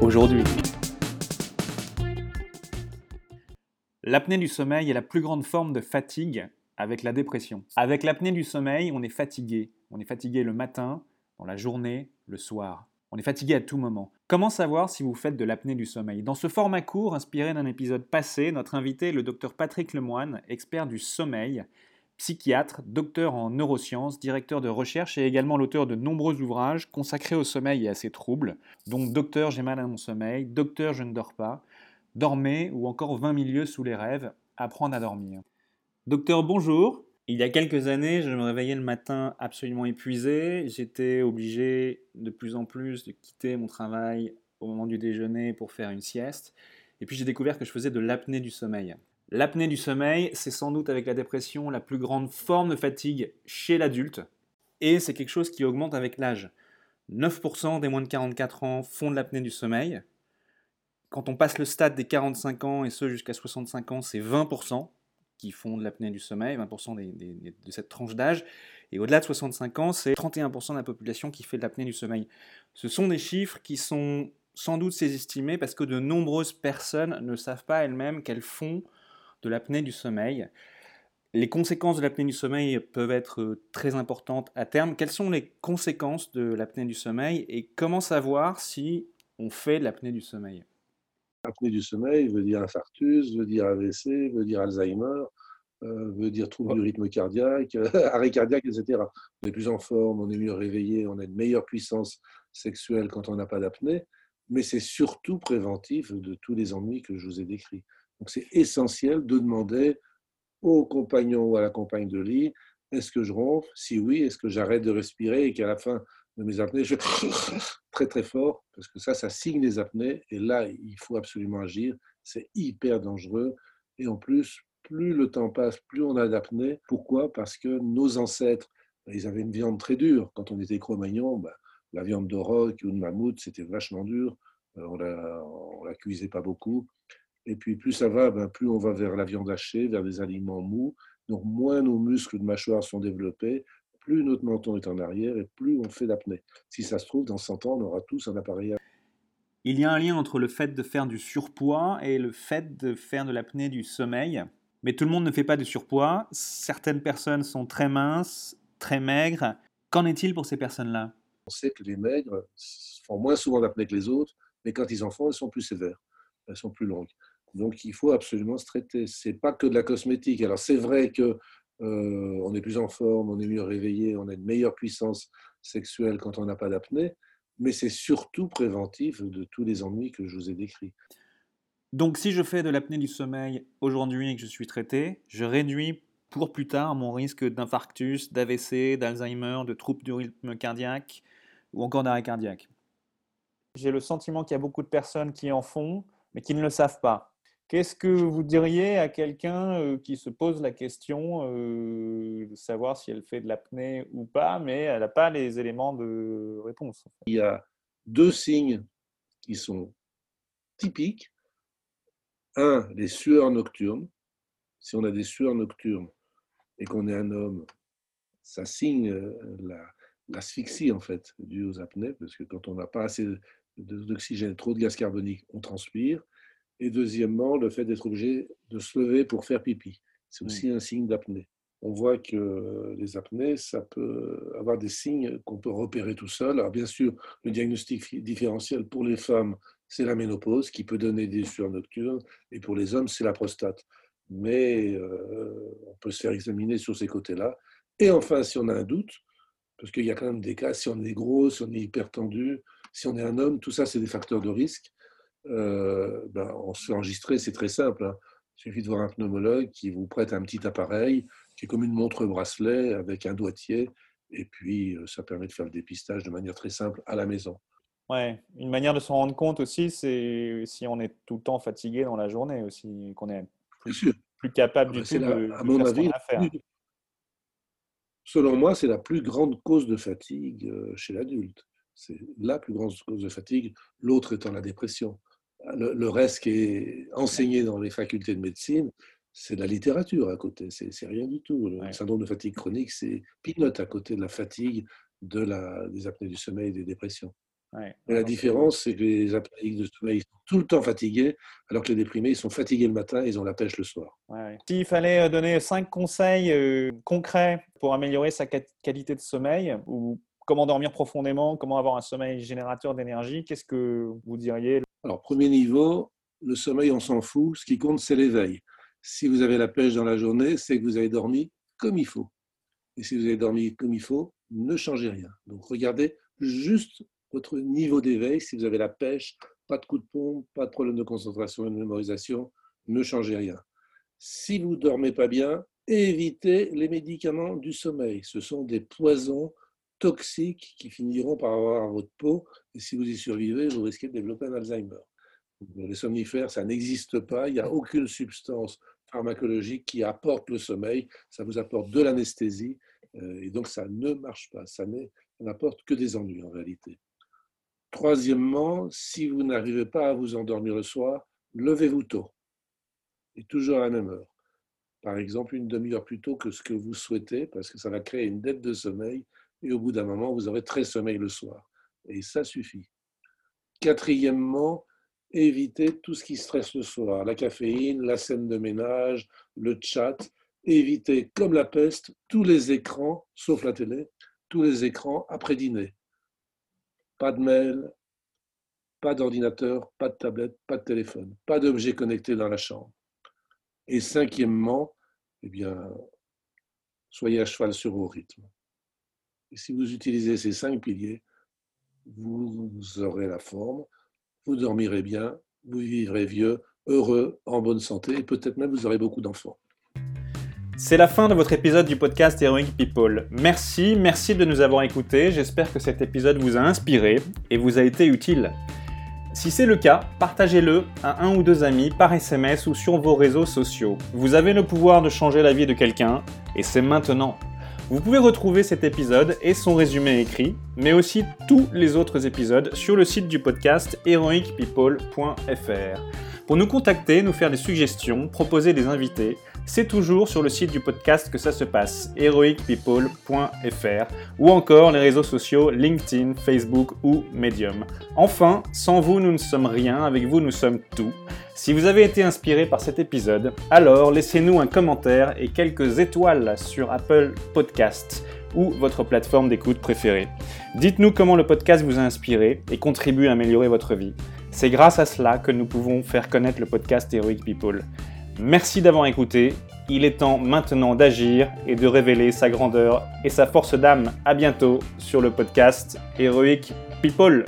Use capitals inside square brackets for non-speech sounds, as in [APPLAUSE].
aujourd'hui. L'apnée du sommeil est la plus grande forme de fatigue avec la dépression. Avec l'apnée du sommeil, on est fatigué. On est fatigué le matin, dans la journée, le soir. On est fatigué à tout moment. Comment savoir si vous faites de l'apnée du sommeil? Dans ce format court, inspiré d'un épisode passé, notre invité le docteur Patrick Lemoine, expert du sommeil, psychiatre, docteur en neurosciences, directeur de recherche et également l'auteur de nombreux ouvrages consacrés au sommeil et à ses troubles, dont Docteur j'ai mal à mon sommeil, Docteur je ne dors pas, Dormez ou encore 20 milieux sous les rêves, apprendre à dormir. Docteur, bonjour. Il y a quelques années, je me réveillais le matin absolument épuisé. J'étais obligé de plus en plus de quitter mon travail au moment du déjeuner pour faire une sieste. Et puis j'ai découvert que je faisais de l'apnée du sommeil. L'apnée du sommeil, c'est sans doute avec la dépression la plus grande forme de fatigue chez l'adulte, et c'est quelque chose qui augmente avec l'âge. 9% des moins de 44 ans font de l'apnée du sommeil. Quand on passe le stade des 45 ans, et ce jusqu'à 65 ans, c'est 20% qui font de l'apnée du sommeil, 20% de cette tranche d'âge. Et au-delà de 65 ans, c'est 31% de la population qui fait de l'apnée du sommeil. Ce sont des chiffres qui sont sans doute sous-estimés parce que de nombreuses personnes ne savent pas elles-mêmes qu'elles font de l'apnée du sommeil. Les conséquences de l'apnée du sommeil peuvent être euh, très importantes à terme. Quelles sont les conséquences de l'apnée du sommeil et comment savoir si on fait de l'apnée du sommeil? L'apnée du sommeil veut dire infarctus, veut dire AVC, veut dire Alzheimer, euh, veut dire trouble du rythme cardiaque, [LAUGHS] arrêt cardiaque, etc. On est plus en forme, on est mieux réveillé, on a une meilleure puissance sexuelle quand on n'a pas d'apnée, mais c'est surtout préventif de tous les ennuis que je vous ai décrits. Donc c'est essentiel de demander au compagnon ou à la compagne de lit, est-ce que je ronfle? Si oui, est-ce que j'arrête de respirer et qu'à la fin de mes apnées, je [LAUGHS] très très fort? Parce que ça, ça signe les apnées et là, il faut absolument agir. C'est hyper dangereux. Et en plus, plus le temps passe, plus on a d'apnée. Pourquoi? Parce que nos ancêtres, ils avaient une viande très dure. Quand on était cro-magnon, bah, la viande de roc ou de mammouth, c'était vachement dur. Euh, on ne la cuisait pas beaucoup. Et puis plus ça va, ben, plus on va vers la viande hachée, vers des aliments mous. Donc moins nos muscles de mâchoire sont développés, plus notre menton est en arrière et plus on fait d'apnée. Si ça se trouve, dans 100 ans, on aura tous un appareil. Il y a un lien entre le fait de faire du surpoids et le fait de faire de l'apnée du sommeil. Mais tout le monde ne fait pas de surpoids. Certaines personnes sont très minces, très maigres. Qu'en est-il pour ces personnes-là? On sait que les maigres font moins souvent d'apnée que les autres, mais quand ils en font, elles sont plus sévères, elles sont plus longues. Donc il faut absolument se traiter. C'est pas que de la cosmétique. Alors c'est vrai que euh, on est plus en forme, on est mieux réveillé, on a une meilleure puissance sexuelle quand on n'a pas d'apnée, mais c'est surtout préventif de tous les ennuis que je vous ai décrits. Donc si je fais de l'apnée du sommeil aujourd'hui et que je suis traité, je réduis pour plus tard mon risque d'infarctus, d'AVC, d'Alzheimer, de troubles du rythme cardiaque ou encore d'arrêt cardiaque. J'ai le sentiment qu'il y a beaucoup de personnes qui en font, mais qui ne le savent pas. Qu'est-ce que vous diriez à quelqu'un euh, qui se pose la question euh, de savoir si elle fait de l'apnée ou pas, mais elle n'a pas les éléments de réponse Il y a deux signes qui sont typiques. Un, les sueurs nocturnes. Si on a des sueurs nocturnes et qu'on est un homme, ça signe euh, l'asphyxie en fait due aux apnées, parce que quand on n'a pas assez d'oxygène, trop de gaz carbonique, on transpire. Et deuxièmement, le fait d'être obligé de se lever pour faire pipi. C'est aussi un signe d'apnée. On voit que les apnées, ça peut avoir des signes qu'on peut repérer tout seul. Alors bien sûr, le diagnostic différentiel pour les femmes, c'est la ménopause qui peut donner des sueurs nocturnes, et pour les hommes, c'est la prostate. Mais euh, on peut se faire examiner sur ces côtés-là. Et enfin, si on a un doute, parce qu'il y a quand même des cas, si on est gros, si on est hyper tendu, si on est un homme, tout ça, c'est des facteurs de risque. Euh, ben, on se fait enregistrer, c'est très simple. Hein. Il suffit de voir un pneumologue qui vous prête un petit appareil qui est comme une montre bracelet avec un doigtier, et puis euh, ça permet de faire le dépistage de manière très simple à la maison. Ouais, une manière de s'en rendre compte aussi, c'est si on est tout le temps fatigué dans la journée aussi, qu'on est plus, plus capable du tout de, à mon avis, selon moi, c'est la plus grande cause de fatigue euh, chez l'adulte. C'est la plus grande cause de fatigue, l'autre étant la dépression. Le, reste qui est enseigné dans les facultés de médecine, c'est de la littérature à côté, c'est rien du tout. Le syndrome de fatigue chronique, c'est peanut à côté de la fatigue, de la, des apnées du sommeil et des dépressions. la différence, c'est que les apnées de sommeil sont tout le temps fatigués, alors que les déprimés, ils sont fatigués le matin et ils ont la pêche le soir. S'il fallait euh, donner cinq conseils euh, concrets pour améliorer sa qualité de sommeil, ou comment dormir profondément, comment avoir un sommeil générateur d'énergie, qu'est-ce que vous diriez Alors, premier niveau, le sommeil, on s'en fout. Ce qui compte, c'est l'éveil. Si vous avez la pêche dans la journée, c'est que vous avez dormi comme il faut. Et si vous avez dormi comme il faut, ne changez rien. Donc, regardez juste votre niveau d'éveil. Si vous avez la pêche, pas de coup de pompe, pas de problème de concentration et de mémorisation, ne changez rien. Si vous dormez pas bien, évitez les médicaments du sommeil. Ce sont des poisons toxiques qui finiront par avoir votre peau. Et si vous y survivez, vous risquez de développer un Alzheimer. Les somnifères, ça n'existe pas. Il n'y a aucune substance pharmacologique qui apporte le sommeil. Ça vous apporte de l'anesthésie. Euh, et donc, ça ne marche pas. Ça n'apporte que des ennuis en réalité. Troisièmement, si vous n'arrivez pas à vous endormir le soir, levez-vous tôt. Et toujours à la même heure. Par exemple, une demi-heure plus tôt que ce que vous souhaitez, parce que ça va créer une dette de sommeil et au bout d'un moment, vous aurez très sommeil le soir. Et ça suffit. Quatrièmement, évitez tout ce qui stresse le soir, la caféine, la scène de ménage, le chat. Évitez, comme la peste, tous les écrans, sauf la télé, tous les écrans après dîner. Pas de mail, pas d'ordinateur, pas de tablette, pas de téléphone, pas d'objet connecté dans la chambre. Et cinquièmement, eh bien, soyez à cheval sur vos rythmes. Si vous utilisez ces cinq piliers, vous aurez la forme, vous dormirez bien, vous vivrez vieux, heureux, en bonne santé, et peut-être même vous aurez beaucoup d'enfants. C'est la fin de votre épisode du podcast Heroic People. Merci, merci de nous avoir écoutés. J'espère que cet épisode vous a inspiré et vous a été utile. Si c'est le cas, partagez-le à un ou deux amis par SMS ou sur vos réseaux sociaux. Vous avez le pouvoir de changer la vie de quelqu'un et c'est maintenant. Vous pouvez retrouver cet épisode et son résumé écrit, mais aussi tous les autres épisodes sur le site du podcast heroicpeople.fr. Pour nous contacter, nous faire des suggestions, proposer des invités, c'est toujours sur le site du podcast que ça se passe, heroicpeople.fr, ou encore les réseaux sociaux LinkedIn, Facebook ou Medium. Enfin, sans vous, nous ne sommes rien, avec vous, nous sommes tout. Si vous avez été inspiré par cet épisode, alors laissez-nous un commentaire et quelques étoiles sur Apple Podcasts ou votre plateforme d'écoute préférée. Dites-nous comment le podcast vous a inspiré et contribue à améliorer votre vie. C'est grâce à cela que nous pouvons faire connaître le podcast Heroic People. Merci d'avoir écouté. Il est temps maintenant d'agir et de révéler sa grandeur et sa force d'âme. À bientôt sur le podcast Heroic People.